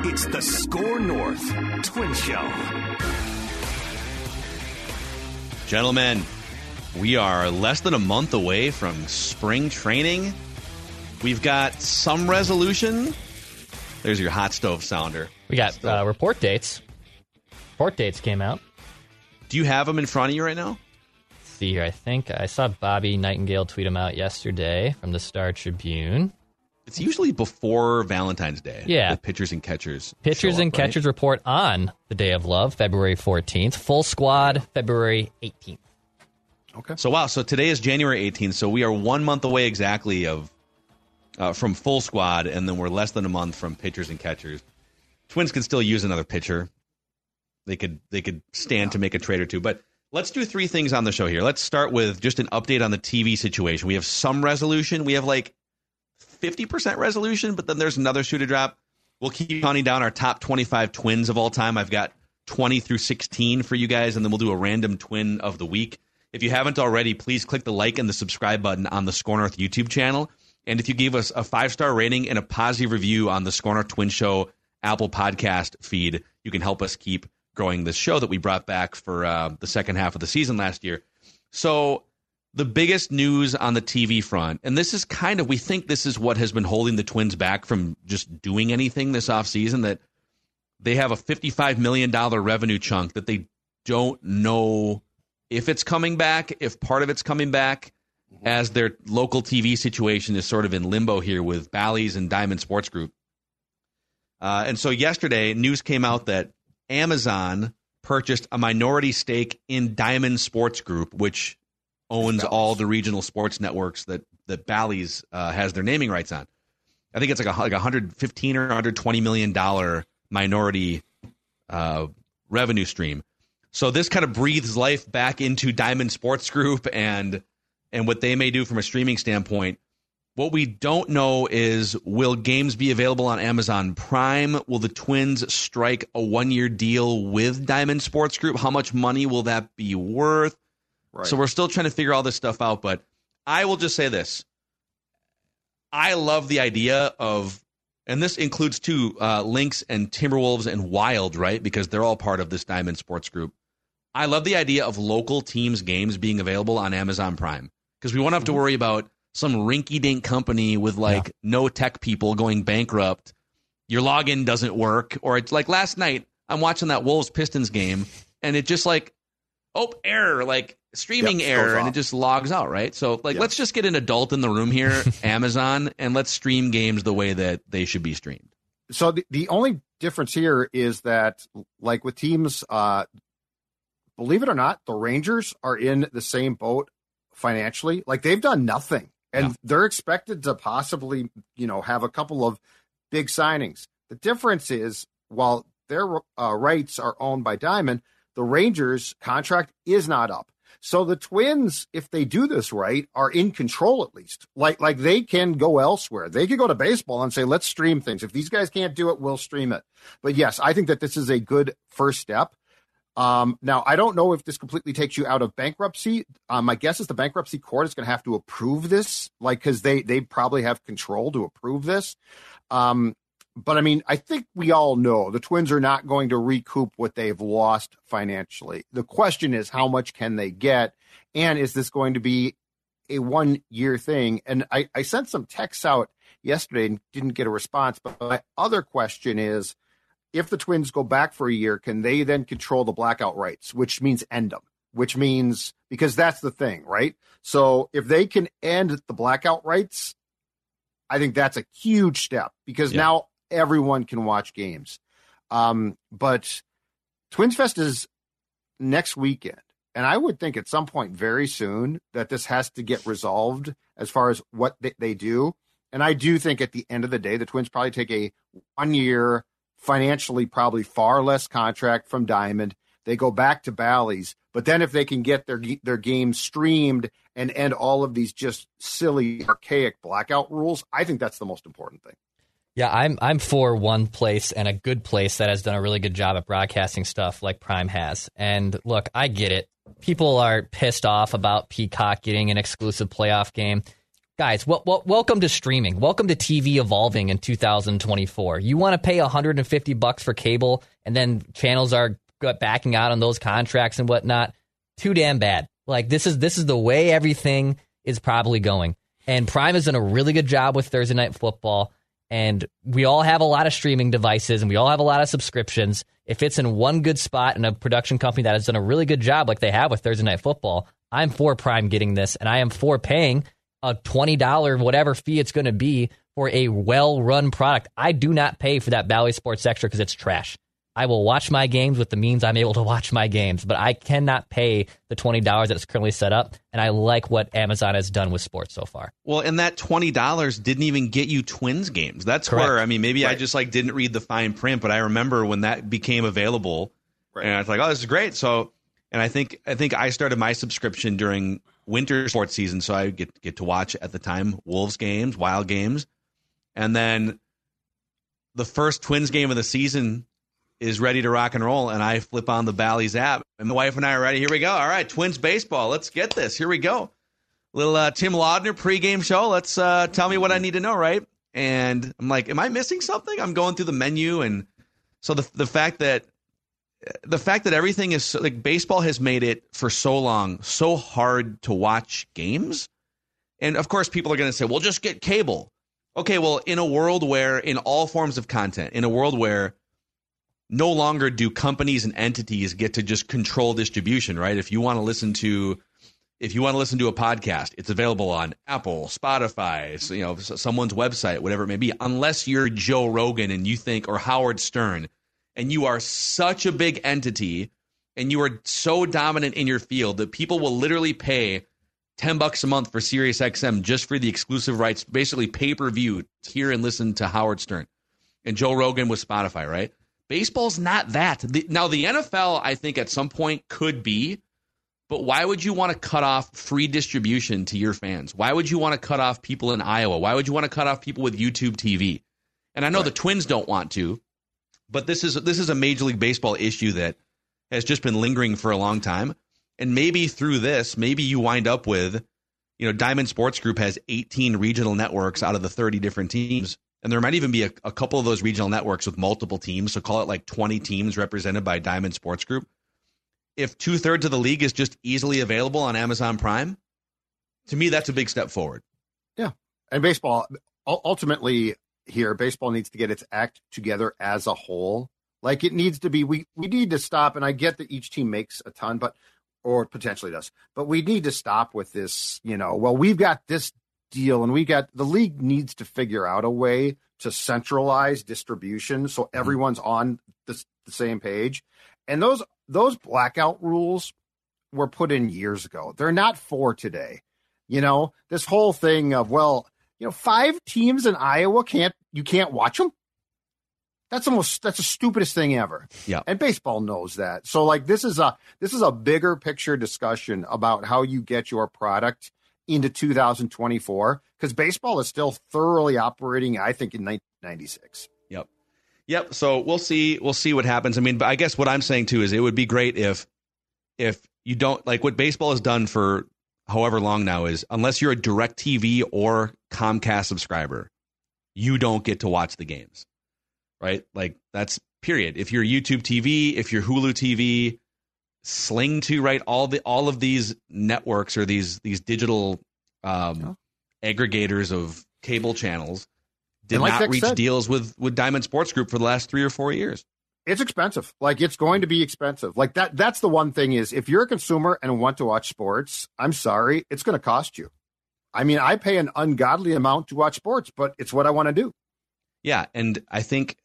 It's the Score North Twin Show. Gentlemen, we are less than a month away from spring training. We've got some resolution. There's your hot stove sounder. We got uh, report dates. Report dates came out. Do you have them in front of you right now? Let's see here, I think I saw Bobby Nightengale tweet them out yesterday from the Star Tribune. It's usually before Valentine's Day. Yeah. The pitchers and catchers. Pitchers show and up, right? catchers report on the day of love, February 14th. Full squad, February 18th. Okay. So wow, so today is January 18th, so we are one month away exactly of uh, from full squad, and then we're less than a month from pitchers and catchers. Twins can still use another pitcher. They could they could stand to make a trade or two, but let's do three things on the show here. Let's start with just an update on the TV situation. We have some resolution. We have like 50% resolution, but then there's another shoe to drop. We'll keep counting down our top 25 twins of all time. I've got 20 through 16 for you guys, and then we'll do a random twin of the week. If you haven't already, please click the like and the subscribe button on the Score North YouTube channel. And if you gave us a five star rating and a positive review on the Score North Twin Show Apple Podcast feed, you can help us keep growing this show that we brought back for uh, the second half of the season last year. So, the biggest news on the TV front, and this is kind of, we think this is what has been holding the Twins back from just doing anything this offseason, that they have a $55 million revenue chunk that they don't know if it's coming back, if part of it's coming back, as their local TV situation is sort of in limbo here with Bally's and Diamond Sports Group. Uh, and so yesterday, news came out that Amazon purchased a minority stake in Diamond Sports Group, which owns all the regional sports networks that that Bally's uh, has their naming rights on. I think it's like a like 115 or 120 million dollar minority uh, revenue stream. So this kind of breathes life back into Diamond Sports Group and and what they may do from a streaming standpoint. What we don't know is will games be available on Amazon Prime? Will the Twins strike a one year deal with Diamond Sports Group? How much money will that be worth? Right. So we're still trying to figure all this stuff out, but I will just say this. I love the idea of, and this includes too, uh, Lynx and Timberwolves and Wild, right? Because they're all part of this Diamond Sports Group. I love the idea of local teams' games being available on Amazon Prime because we won't have to worry about some rinky dink company with like no tech people going bankrupt. Your login doesn't work, or it's like last night, I'm watching that Wolves Pistons game and it just like, oh, error, like streaming Yep, error, and it just logs out, right? So, like, Yeah. let's just get an adult in the room here, Amazon, and let's stream games the way that they should be streamed. so the, the only difference here is that like with teams uh believe it or not the rangers are in the same boat financially like they've done nothing and Yeah. they're expected to possibly you know have a couple of big signings. The difference is while their uh, rights are owned by diamond the rangers contract is not up. So the twins if they do this right are in control at least. Like like they can go elsewhere. They could go to baseball and say let's stream things. If these guys can't do it we'll stream it. But yes i think that this is a good first step um, now i don't know if this completely takes you out of bankruptcy um, my guess is the bankruptcy court is going to have to approve this like because they they probably have control to approve this um, but I mean, I think we all know the Twins are not going to recoup what they've lost financially. The question is, how much can they get? And is this going to be a one year thing? And I, I sent some texts out yesterday and didn't get a response. But my other question is if the Twins go back for a year, can they then control the blackout rights, which means end them? Which means because that's the thing, right? So if they can end the blackout rights, I think that's a huge step because Yeah. now everyone can watch games. Um, but Twins Fest is next weekend. And I would think at some point very soon that this has to get resolved as far as what they, they do. And I do think at the end of the day, the Twins probably take a one year, financially probably far less contract from Diamond. They go back to Bally's. But then if they can get their their game streamed and end all of these just silly, archaic blackout rules, I think that's the most important thing. Yeah, I'm I'm for one place and a good place that has done a really good job at broadcasting stuff like Prime has. And look, I get it. People are pissed off about Peacock getting an exclusive playoff game. Guys, well, well, welcome to streaming. Welcome to TV evolving in 2024. You want to pay 150 bucks for cable, and then channels are backing out on those contracts and whatnot. Too damn bad. Like this is this is the way everything is probably going. And Prime has done a really good job with Thursday Night Football. And we all have a lot of streaming devices and we all have a lot of subscriptions. If it's in one good spot in a production company that has done a really good job, like they have with Thursday Night Football, I'm for Prime getting this and I am for paying a $20 whatever fee it's going to be for a well run product. I do not pay for that Bally Sports Extra because it's trash. I will watch my games with the means I'm able to watch my games, but I cannot pay the twenty dollars that is currently set up. And I like what Amazon has done with sports so far. Well, and that twenty dollars didn't even get you Twins games. That's Correct. where I mean, maybe right. I just like didn't read the fine print, but I remember when that became available, right. and I was like, oh, this is great. So, and I think I think I started my subscription during winter sports season, so I get get to watch at the time Wolves games, Wild games, and then the first Twins game of the season is ready to rock and roll, and I flip on the Bally's app, and the wife and I are ready. Here we go. All right, Twins baseball. Let's get this. Here we go. Little uh, Tim Laudner pregame show. Let's uh, tell me what I need to know, right? And I'm like, am I missing something? I'm going through the menu, and so the the fact that the fact that everything is like baseball has made it for so long so hard to watch games, and of course people are going to say, well, just get cable. Okay, well, in a world where in all forms of content, in a world where no longer do companies and entities get to just control distribution, right? If you want to listen to if you want to listen to a podcast, it's available on Apple, Spotify, you know, someone's website, whatever it may be. Unless you're Joe Rogan and you think or Howard Stern and you are such a big entity and you are so dominant in your field that people will literally pay 10 bucks a month for Sirius XM just for the exclusive rights, basically pay-per-view, hear and listen to Howard Stern. And Joe Rogan with Spotify, right? Baseball's not that. The, now, the NFL, I think, at some point could be, but why would you want to cut off free distribution to your fans? Why would you want to cut off people in Iowa? Why would you want to cut off people with YouTube TV? And I know right. the Twins don't want to, but this is this is a Major League Baseball issue that has just been lingering for a long time. And maybe through this, maybe you wind up with, you know, Diamond Sports Group has 18 regional networks out of the 30 different teams and there might even be a, a, couple of those regional networks with multiple teams. So call it like 20 teams represented by Diamond Sports Group. If two thirds of the league is just easily available on Amazon Prime, to me, that's a big step forward. Yeah. And baseball, ultimately, here, baseball needs to get its act together as a whole. Like it needs to be, we, we need to stop. And I get that each team makes a ton, but, or potentially does, but we need to stop with this, you know, well, we've got this deal and we got the league needs to figure out a way to centralize distribution so mm-hmm. everyone's on the, the same page and those those blackout rules were put in years ago they're not for today you know this whole thing of well you know five teams in iowa can't you can't watch them that's almost that's the stupidest thing ever. Yeah. And baseball knows that. So like this is a this is a bigger picture discussion about how you get your product into 2024 because baseball is still thoroughly operating, I think, in 1996. Yep. Yep. So we'll see. We'll see what happens. I mean, but I guess what I'm saying too is it would be great if if you don't like what baseball has done for however long now is unless you're a direct TV or Comcast subscriber, you don't get to watch the games. Right? Like that's period. If you're YouTube TV, if you're Hulu TV, Sling to right all the all of these networks or these these digital um, aggregators of cable channels did like not reach said, deals with with Diamond Sports Group for the last three or four years. It's expensive. Like it's going to be expensive. Like that. That's the one thing is if you're a consumer and want to watch sports, I'm sorry, it's going to cost you. I mean, I pay an ungodly amount to watch sports, but it's what I want to do. Yeah, and I think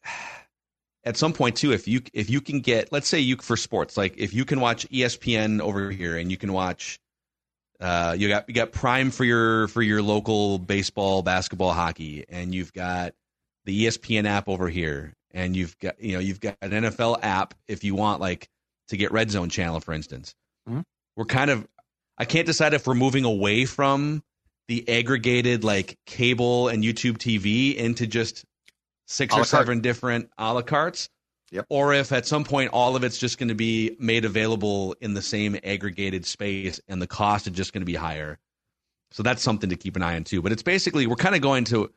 at some point too, if you if you can get, let's say you for sports, like if you can watch ESPN over here and you can watch, uh, you got you got Prime for your for your local baseball, basketball, hockey, and you've got the ESPN app over here, and you've got you know you've got an NFL app if you want like to get Red Zone channel, for instance. Mm-hmm. We're kind of, I can't decide if we're moving away from the aggregated like cable and YouTube TV into just six or seven different a la cartes. Yep. Or if at some point all of it's just going to be made available in the same aggregated space and the cost is just going to be higher. So that's something to keep an eye on too. But it's basically we're kind of going to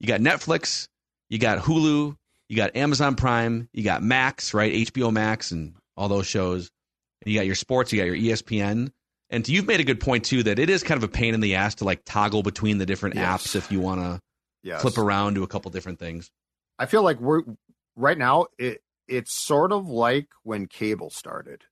you got Netflix, you got Hulu, you got Amazon Prime, you got Max, right? HBO Max and all those shows. And you got your sports, you got your ESPN. And you've made a good point too that it is kind of a pain in the ass to like toggle between the different Yes. apps if you want to Yes. flip around to a couple different things. I feel like we're right now. It it's sort of like when cable started.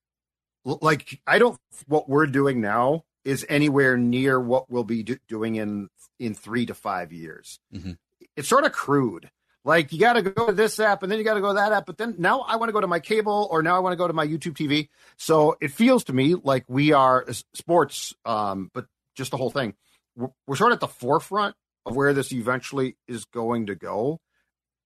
Like I don't. What we're doing now is anywhere near what we'll be do- doing in in three to five years. Mhm. It's sort of crude. Like you got to go to this app and then you got to go to that app, but then now I want to go to my cable or now I want to go to my YouTube TV. So it feels to me like we are sports, um, but just the whole thing. We're, we're sort of at the forefront of where this eventually is going to go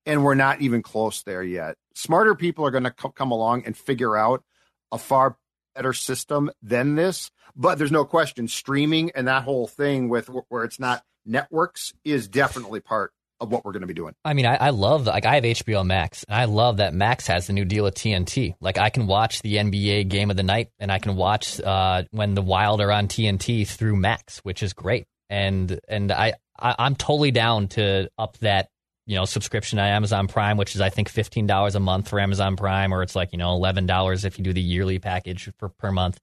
and we're not even close there yet. Smarter people are going to co- come along and figure out a far better system than this. But there's no question, streaming and that whole thing with where it's not networks is definitely part of what we're going to be doing. I mean, I, I love like I have HBO Max, and I love that Max has the new deal with TNT. Like I can watch the NBA game of the night, and I can watch uh, when the Wild are on TNT through Max, which is great. And and I, I I'm totally down to up that you know subscription to Amazon Prime, which is I think fifteen dollars a month for Amazon Prime, or it's like you know eleven dollars if you do the yearly package per, per month.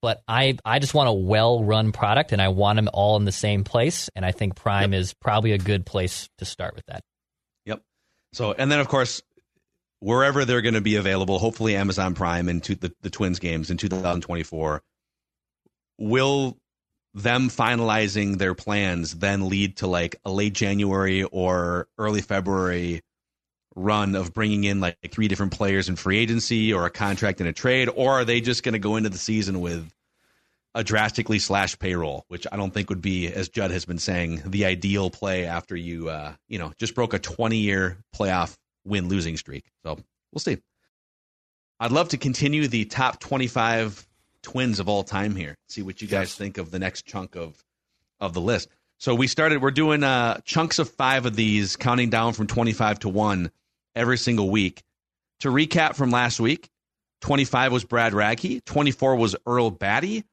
But I I just want a well run product, and I want them all in the same place. And I think Prime is probably a good place to start with that. Yep. So, and then of course, wherever they're going to be available, hopefully Amazon Prime and the, the Twins games in 2024, will them finalizing their plans then lead to like a late January or early February run of bringing in like three different players in free agency or a contract and a trade, or are they just going to go into the season with a drastically slashed payroll, which I don't think would be, as Judd has been saying, the ideal play after you, uh, you know, just broke a 20 year playoff win losing streak. So we'll see. I'd love to continue the top 25 twins of all time here. See what you guys Yes. think of the next chunk of of the list. So we started. We're doing uh, chunks of five of these, counting down from 25 to one every single week. To recap from last week, 25 was Brad Radke, 24 was Earl Battey,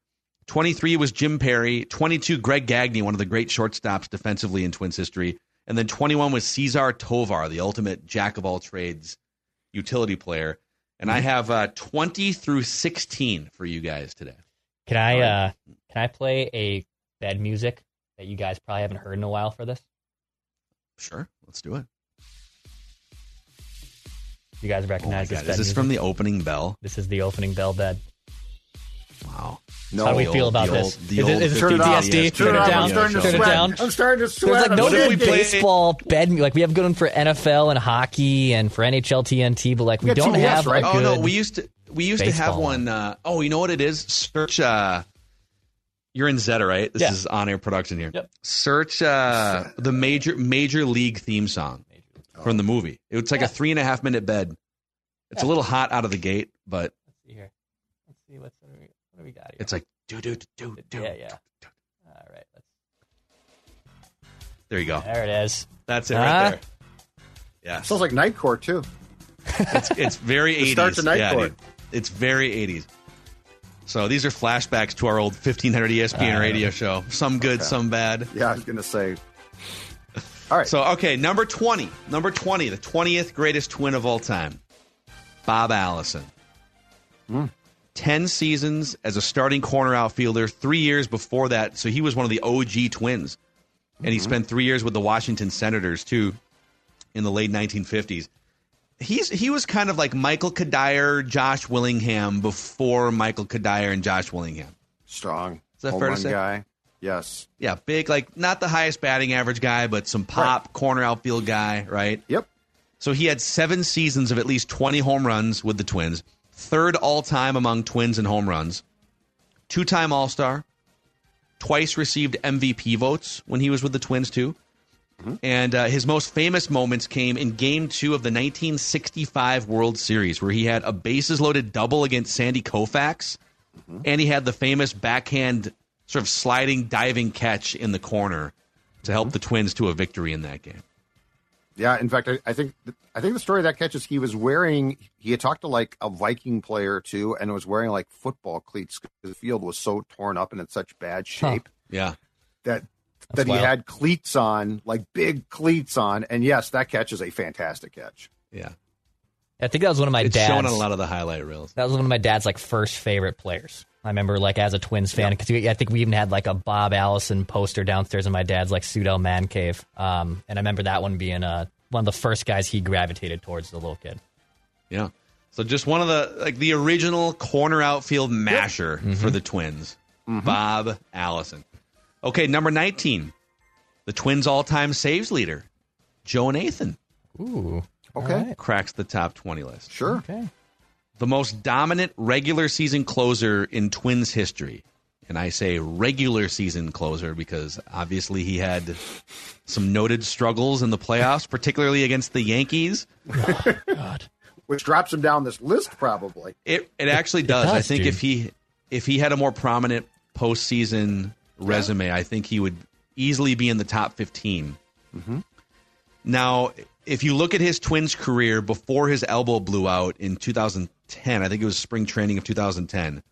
23 was Jim Perry, 22 Greg Gagne, one of the great shortstops defensively in Twins history, and then 21 was Cesar Tovar, the ultimate jack of all trades utility player. And I have uh, 20 through 16 for you guys today. Can I uh can I play a bed music that you guys probably haven't heard in a while for this? Sure, let's do it. You guys Oh recognize this God, bed is this music? from the opening bell? This is the opening bell bed. Wow. No, How do we The feel old- about this? old- Is it- old it 50 PTSD? ESPN Turn it I'm down. starting. Turn it down. I'm starting to sweat. There's like no starting good baseball bed like we have good one for NFL and hockey and for NHL TNT, but like we, We don't TBS, have right? a Oh no, we used to we used to have one. Uh, oh, you know what it is? Search. Uh, you're in Zeta, right? This Yeah. is on air production here. Yep. Search uh, the major major league theme song from the movie. It's like Yeah. a three and a half minute bed. It's a little hot out of the gate, but Let's see here. Let's see what's what do we, what do we got here. it's like do do do do. yeah, yeah. All right, let's, There you go. there it is. That's it Huh? right there. Yeah, Sounds like Night Court too. it's it's very The eighties. start to Night yeah, Court. dude. It's very eighties. So these are flashbacks to our old 1500 ESPN Uh, radio show. Some good, Okay. some bad. Yeah, I was gonna say. All right. So, okay, number 20. Number 20, the 20th greatest twin of all time. Bob Allison. Hmm. 10 seasons as a starting corner outfielder, three years before that. So he was one of the OG twins. And Mm-hmm. he spent three years with the Washington Senators, too, in the late 1950s. He's He was kind of like Michael Cuddyer, Josh Willingham before Michael Cuddyer and Josh Willingham. Strong. Is that home fair to say? guy. Yes. Yeah, big, like not the highest batting average guy, but some pop corner outfield guy, right? Yep. So he had seven seasons of at least 20 home runs with the Twins, third all time among Twins in home runs, two time All Star, twice received MVP votes when he was with the Twins, too. And uh, his most famous moments came in game two of the 1965 World Series, where he had a bases loaded double against Sandy Koufax, and he had the famous backhand sort of sliding diving catch in the corner to help mm-hmm. the Twins to a victory in that game. Yeah. In fact, I, I think I think the story of that catch is he was wearing. He had talked to like a Viking player too, and was wearing like football cleats because the field was so torn up and in such bad shape. Yeah. that That's that he had cleats on, like big cleats on, and yes, that catch is a fantastic catch. Yeah. I think that was one of my It's dad's. showing on a lot of the highlight reels. That was one of my dad's like first favorite players. I remember like as a Twins fan because I think we even had like a Bob Allison poster downstairs in my dad's like Sudel man cave. Um, and I remember that one being uh, one of the first guys he gravitated towards the little kid. Yeah. So just one of the like the original corner outfield masher for the Twins, Bob Allison. Okay, number nineteen, the Twins' all-time saves leader, Joe Nathan, Ooh. Okay. All right. cracks the top twenty list. Sure. Okay. The most dominant regular season closer in Twins history, and I say regular season closer because obviously he had some noted struggles in the playoffs, particularly against the Yankees. God. Which drops him down this list probably. It it actually does. does, I think dude. if he if he had a more prominent postseason resume, I think he would easily be in the top 15 mm-hmm. Now, if you look at his Twins career before his elbow blew out in 2010, I think it was spring training of 2010.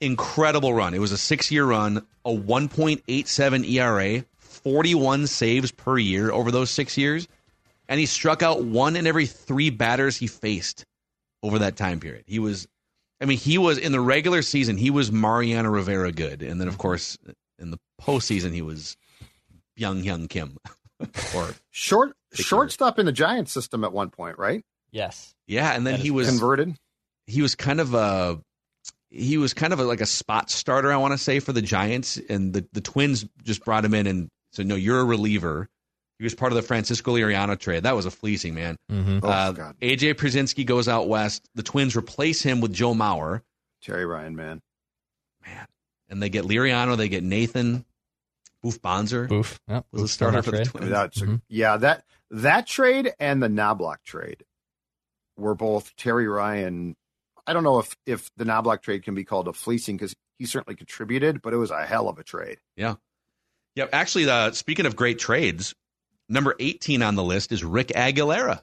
Incredible run. It was a six year run, a 1.87 ERA, 41 saves per year over those six years, and he struck out one in every three batters he faced over that time period. He was, I mean, he was in the regular season, he was Mariano Rivera good. And then, of course, in the postseason, he was Young Young Kim. or, Short Take shortstop in the Giants system at one point, right? Yes. yeah. And then he was, Converted. He was kind of a, he was kind of a, like a spot starter, I want to say, for the Giants. And the, the Twins just brought him in and said, no, you're a reliever. He was part of the Francisco Liriano trade. That was a fleecing, man. Mm-hmm. Oh uh, God. AJ Pierzynski goes out west. The Twins replace him with Joe Mauer. Terry Ryan, man. Man. And they get Liriano, they get Nathan. Boof Bonser Boof. Yep. was a starter for the trade. Twins. That's Mhm. yeah, that that trade and the Knoblauch trade were both Terry Ryan. I don't know if if the Knoblauch trade can be called a fleecing because he certainly contributed, but it was a hell of a trade. Yeah. Yep. Actually, uh, speaking of great trades, number 18 on the list is Rick Aguilera,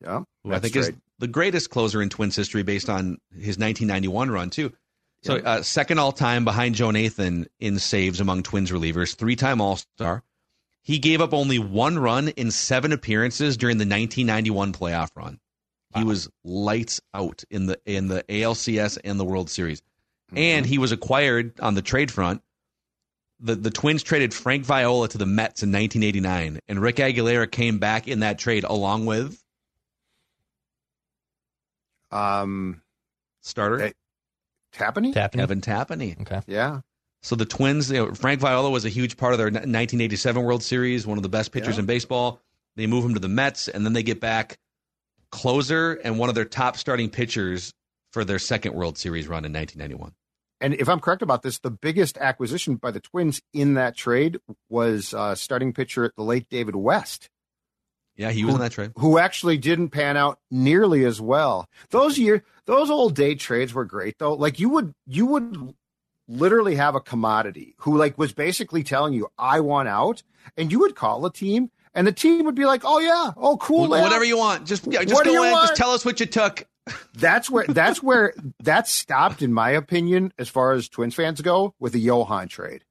Yeah, who I think is the greatest closer in Twins history based on his 1991 run, too. So, Yeah. uh, second all time behind Joe Nathan in saves among Twins relievers, three time All Star. He gave up only one run in seven appearances during the 1991 playoff run. He uh-huh. was lights out in the in the ALCS and the World Series. Mm-hmm. And he was acquired on the trade front. The the Twins traded Frank Viola to the Mets in 1989, and Rick Aguilera came back in that trade along with um, starter eh, Hey. Tapani. Tapping. Kevin Tapani. Okay. Yeah, So the Twins, you know, Frank Viola was a huge part of their 1987 World Series, one of the best pitchers Yeah. in baseball. They move him to the Mets, and then they get back closer and one of their top starting pitchers for their second World Series run in 1991. and if I'm correct about this, the biggest acquisition by the Twins in that trade was uh, starting pitcher the late David West. Yeah, he was in that trade. who actually didn't pan out nearly as well. Those year, those old day trades were great though. Like you would, you would literally have a commodity who like was basically telling you, "I want out," and you would call a team, and the team would be like, "Oh yeah, oh cool, Wh- yeah." Whatever you want, just yeah, just What go in, want? just tell us what you took. That's where that's where that stopped, in my opinion, as far as Twins fans go, with the Johan trade.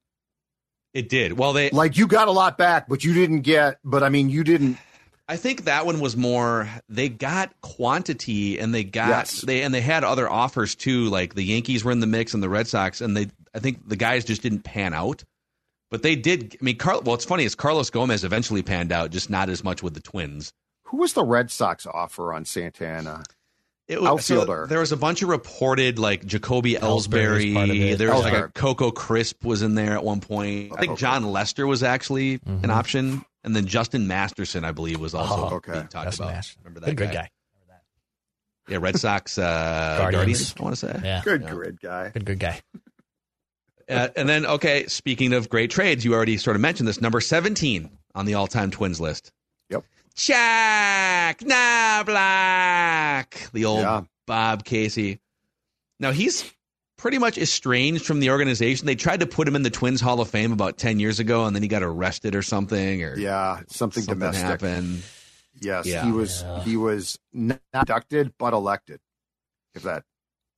It did. Well, they Like you got a lot back, but you didn't get. But I mean, you didn't. I think that one was more they got quantity and they got Yes. they and they had other offers too like the Yankees were in the mix and the Red Sox and they I think the guys just didn't pan out. But they did I mean Carl well it's funny is Carlos Gomez eventually panned out just not as much with the Twins. Who was the Red Sox offer on Santana? It was, so Outfielder. there was a bunch of reported like Jacoby Ellsbury was Ellsbury. There was like a Coco Crisp was in there at one point. I think Okay. Jon Lester was actually Mhm. an option, and then Justin Masterson, I believe, was also Oh, okay. being talked That's about. Nash. Remember that Good, good guy. Yeah, Red Sox uh, Guardians. Guardians. I want to say. Yeah. Good Yeah. grid guy. Good, good guy. Uh, and then, okay, speaking of great trades, you already sort of mentioned this. Number 17 on the all time Twins list. Yep. Jack Knoblauch, the old Yeah. Bob Casey. Now, he's pretty much estranged from the organization. They tried to put him in the Twins Hall of Fame about 10 years ago, and then he got arrested or something, or Yeah, something, something domestic. happened. Yes, Yeah. he was. Yeah. He was not inducted but elected. If that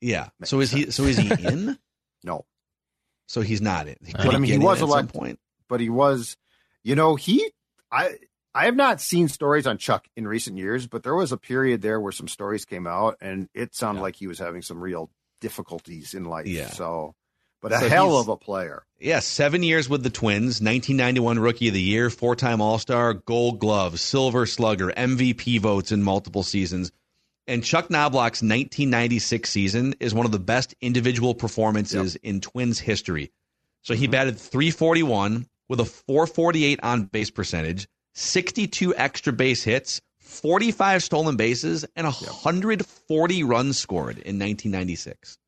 Yeah. So is he? So is he in? no, So he's not it. Could But, I he mean, he get in was at some elect- point. but he was, you know, he I I have not seen stories on Chuck in recent years, but there was a period there where some stories came out, and it sounded Yeah. like he was having some real difficulties in life. Yeah. So, but a So hell of a player. Yeah, seven years with the Twins, 1991 Rookie of the Year, four time All Star, Gold Glove, Silver Slugger, MVP votes in multiple seasons. And Chuck Knoblauch's 1996 season is one of the best individual performances in Twins history. So he mm-hmm. batted 341 with a 448 on base percentage, 62 extra base hits, 45 stolen bases, and 140 runs scored in 1996.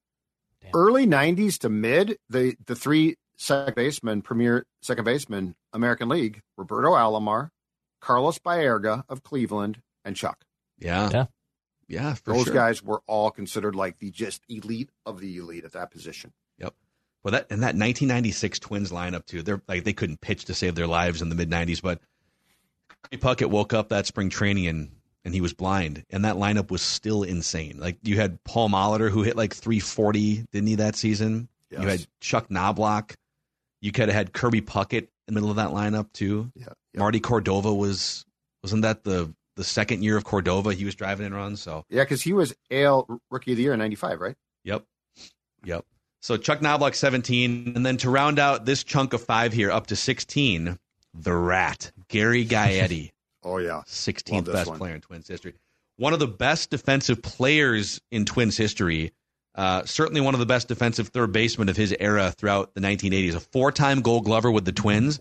Early '90s to mid, the the three second basemen, premier second baseman, American League, Roberto Alomar, Carlos Baerga of Cleveland, and Chuck. Yeah. Yeah. Yeah, for Those sure. guys were all considered like the just elite of the elite at that position. Yep. Well, that and that 1996 Twins lineup too. They're like they couldn't pitch to save their lives in the mid 90s, but Kirby Puckett woke up that spring training and and he was blind, and that lineup was still insane. Like you had Paul Molitor who hit like 340, didn't he that season? You had Chuck Knoblauch. You could have had Kirby Puckett in the middle of that lineup too. Yeah, yeah. Marty Cordova was wasn't that the the second year of Cordova he was driving in runs? So Yeah, because he was AL Rookie of the Year in '95, right? Yep. Yep. So Chuck Knoblauch 17. And then to round out this chunk of five here up to 16, the rat, Gary Gaetti, Oh yeah, 16th best one. player in Twins history. One of the best defensive players in Twins history. Uh, certainly one of the best defensive third basemen of his era throughout the 1980s. A four time gold glover with the Twins.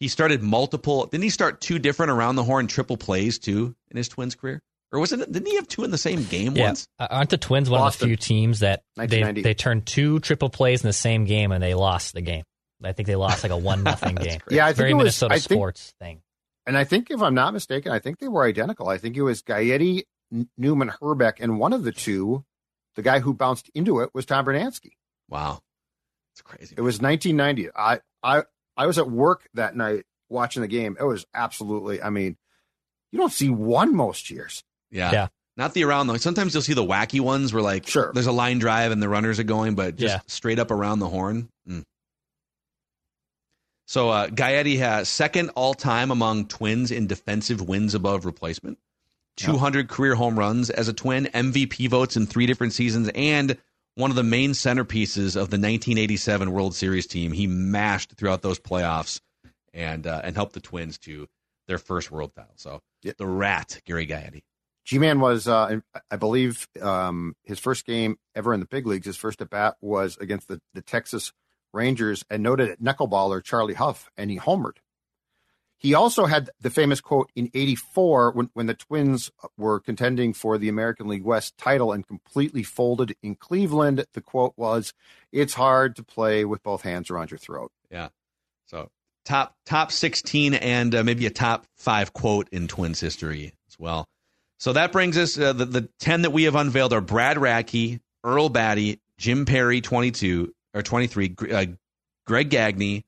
He started multiple, didn't he start two different around the horn triple plays too in his Twins career? Or was it, didn't he have two in the same game Yeah. once? Uh, Aren't the Twins one Boston. of the few teams that they they turned two triple plays in the same game and they lost the game? I think they lost like a one nothing game. yeah. I think Very it was. Minnesota I think, sports thing. and I think if I'm not mistaken, I think they were identical. I think it was Gaetti, Newman, Hrbek, and one of the two, the guy who bounced into it was Tom Brunansky. Wow. It's crazy. It was 1990. I I I was at work that night watching the game. It was absolutely. I mean, you don't see one most years. Yeah. Yeah. Not the around though. Sometimes you'll see the wacky ones where like Sure. there's a line drive and the runners are going, but just Yeah. straight up around the horn. Mm. So uh, Gaetti has second all time among Twins in defensive wins above replacement. 200 career home runs as a Twin, MVP votes in three different seasons, and one of the main centerpieces of the 1987 World Series team. He mashed throughout those playoffs and uh, and helped the Twins to their first World title. So Yep. the Rat, Gary Gaetti. G Man was, uh, I believe, um, his first game ever in the big leagues. His first at bat was against the, the Texas Rangers and noted at knuckleballer Charlie Hough, and he homered. He also had the famous quote in '84 when, when the Twins were contending for the American League West title and completely folded in Cleveland. The quote was, "It's hard to play with both hands around your throat." Yeah. So top top 16 and uh, maybe a top five quote in Twins history as well. So that brings us uh, the the 10 that we have unveiled are Brad Radke, Earl Battey, Jim Perry 22 or 23, uh, Greg Gagne,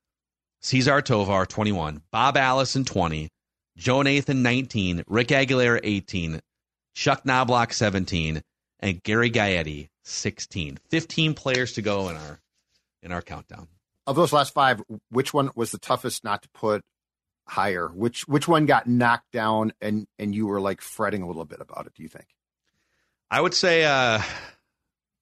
Cesar Tovar 21, Bob Allison 20, Joe Nathan 19, Rick Aguilera 18, Chuck Knoblauch 17, and Gary Gaetti 16. 15 players to go in our in our countdown. Of those last five, which one was the toughest not to put higher? Which which one got knocked down and and you were like fretting a little bit about it? Do you think? I would say, uh,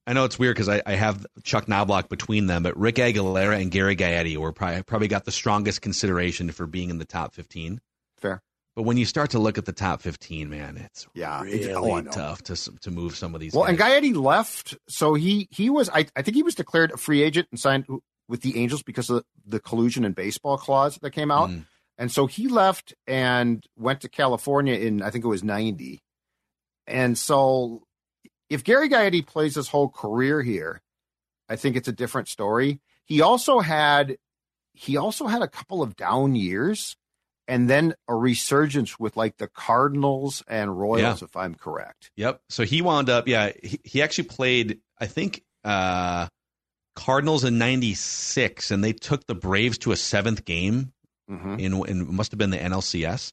I know it's weird because I, I have Chuck Knoblauch between them, but Rick Aguilera and Gary Gaetti were probably, probably got the strongest consideration for being in the top 15. Fair. But when you start to look at the top 15, man, it's Yeah, really it's- oh, tough to to move some of these. Well, and guys. Gaetti left, so he he was I, I think he was declared a free agent and signed with the Angels because of the collusion and baseball clause that came out, Mm. and so he left and went to California in I think it was ninety, and so if Gary Gaetti plays his whole career here, I think it's a different story. He also had he also had a couple of down years. And then a resurgence with like the Cardinals and Royals, if I'm correct. Yep. So he wound up, yeah, he, he actually played, I think, uh, Cardinals in 96, and they took the Braves to a seventh game hmm in, in must have been the NLCS.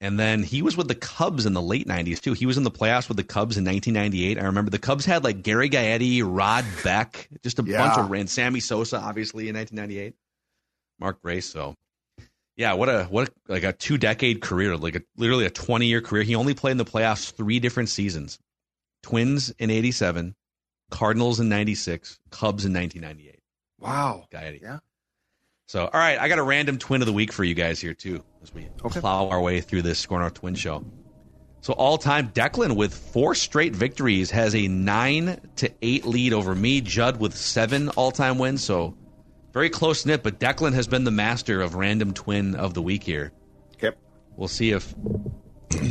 And then he was with the Cubs in the late 90s, too. He was in the playoffs with the Cubs in 1998. I remember the Cubs had like Gary Gaetti, Rod Beck, just a Yeah. bunch of, and Sammy Sosa, obviously, in 1998. Mark Grace. So, yeah, what a what a, like a two decade career, like a, literally a twenty year career. He only played in the playoffs three different seasons: Twins in '87, Cardinals in '96, Cubs in 1998. Wow. Guy, Yeah. So, all right, I got a random twin of the week for you guys here too, as we Okay. plow our way through this Score North Twin Show. So, all time, Declan with four straight victories has a nine to eight lead over me. Judd with seven all time wins. So, very close knit. But Declan has been the master of random twin of the week here. Okay. We'll see if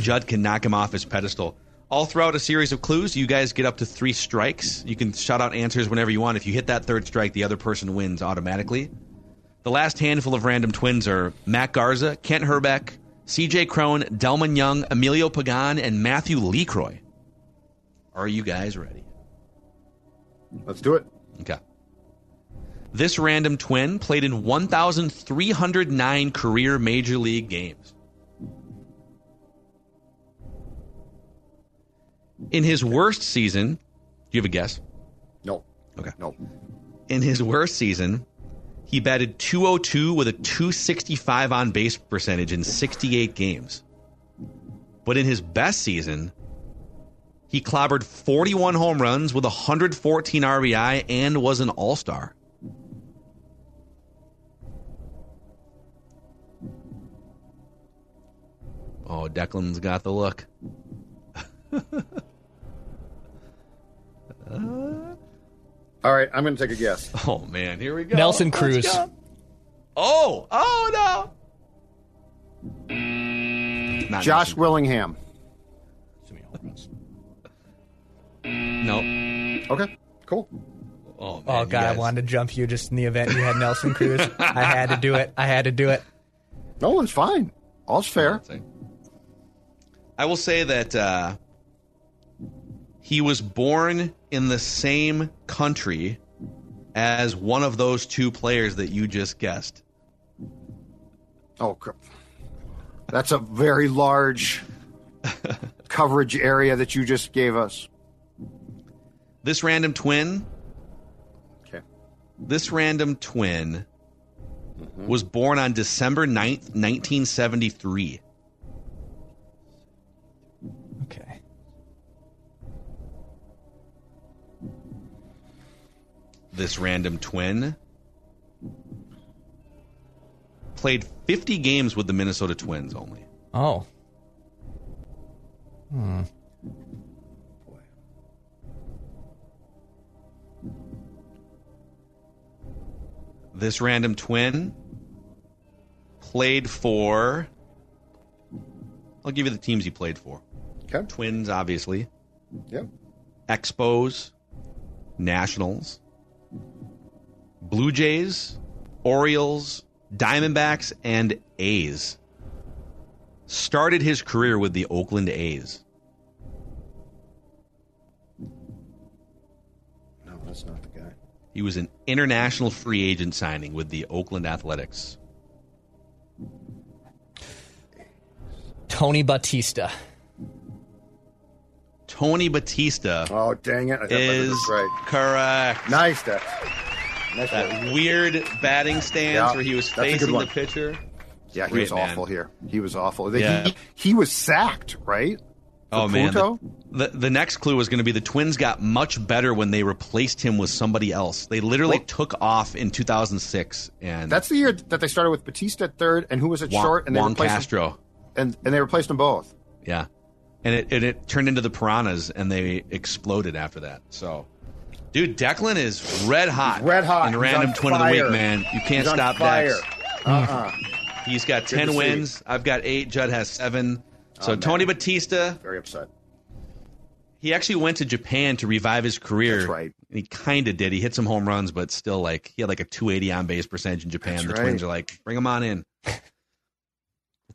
Judd can knock him off his pedestal. All throughout a series of clues, you guys get up to three strikes. You can shout out answers whenever you want. If you hit that third strike, the other person wins automatically. The last handful of random twins are Matt Garza, Kent Hrbek, CJ Cron, Delmon Young, Emilio Pagan, and Matthew Lecroy. Are you guys ready? Let's do it. Okay. This random twin played in 1,309 career major league games. In his worst season, do you have a guess? No. Okay. No. In his worst season, he batted 202 with a 265 on base percentage in 68 games. But in his best season, he clobbered 41 home runs with 114 RBI and was an all star. Oh, Declan's got the look. All right, I'm going to take a guess. Oh man, here we go. Nelson Let's Cruz. go. Oh, oh no. Not Josh Nelson. Willingham. No. Okay. Cool. Oh, man, Oh you god, I guys- wanted to jump you just in the event you had Nelson Cruz. I had to do it. I had to do it. No, it's fine. All's fair. I will say that uh, he was born in the same country as one of those two players that you just guessed. Oh, cr- that's a very large coverage area that you just gave us. This random twin, Okay. this random twin mm-hmm. was born on December 9th, 1973. Okay. This random twin played 50 games with the Minnesota Twins only. Oh. Hmm. This random twin played for. I'll give you the teams he played for. Okay. Twins, obviously. Yep. Expos, Nationals, Blue Jays, Orioles, Diamondbacks, and A's. Started his career with the Oakland A's. No, that's not the guy. He was an international free agent signing with the Oakland Athletics. Tony Batista. Tony Batista Oh, dang it. I thought that is right. correct. Nice, Dex. Nice. That weird batting stance Yeah, where he was that's a good facing the pitcher. Yeah, he Great, was man. awful here. He was awful. He- Yeah. He, he was sacked, right? Oh man, the, the the next clue was going to be the Twins got much better when they replaced him with somebody else. They literally Well- took off in 2006, and That's the year that they started with Batista at third, and who was at Juan, short, and they Juan replaced him, Castro. and and they replaced them both. Yeah, and it and it turned into the Piranhas, and they exploded after that. So, dude, Declan is red hot. Red hot. in He's random on twin of the week, man. You can't He's stop fire. Dex. Uh-uh. Mm. He's got to ten see. wins. I've got eight. Judd has seven. Oh, so Oh. Tony Batista, Very upset. he actually went to Japan to revive his career. That's right. And he kind of did. He hit some home runs, but still, like he had like a 280 on base percentage in Japan. That's the right. Twins are like, bring him on in. Let's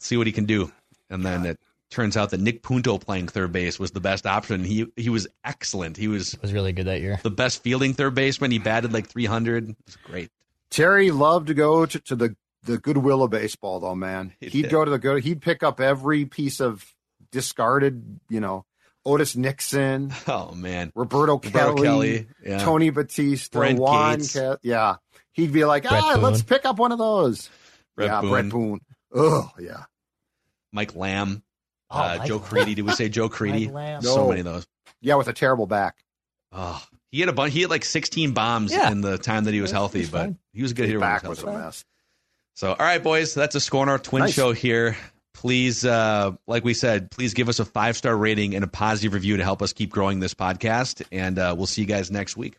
see what he can do. And then it turns out that Nick Punto playing third base was the best option. He he was excellent. He was Was really good that year. the best fielding third baseman. He batted like 300. It was great. Terry loved to go to, to the the goodwill of baseball, though, man. He He'd did. go to the good. He'd pick up every piece of discarded, you know, Otis Nixon, Oh man, Roberto, Roberto Kelly, Kelly, yeah. Tony Batista, Brent Juan. Gates. Ca- yeah, he'd be like, Brett ah, let's pick up one of those. Brett yeah, Boone. Bret Boone. Oh, yeah. Mike Lamb, Oh, uh, Joe Crede. Did we say Joe Crede? Mike Lamb. So many of those. Yeah, with a terrible back. Oh, he had a bunch. He had like 16 bombs Yeah. in the time that he was He's- healthy, he's but fine. he was a good His hitter. when he back was was a mess. So, all right, boys, that's a Skor North Twin Nice. Show here. Please, uh, like we said, please give us a five star rating and a positive review to help us keep growing this podcast. And uh, we'll see you guys next week.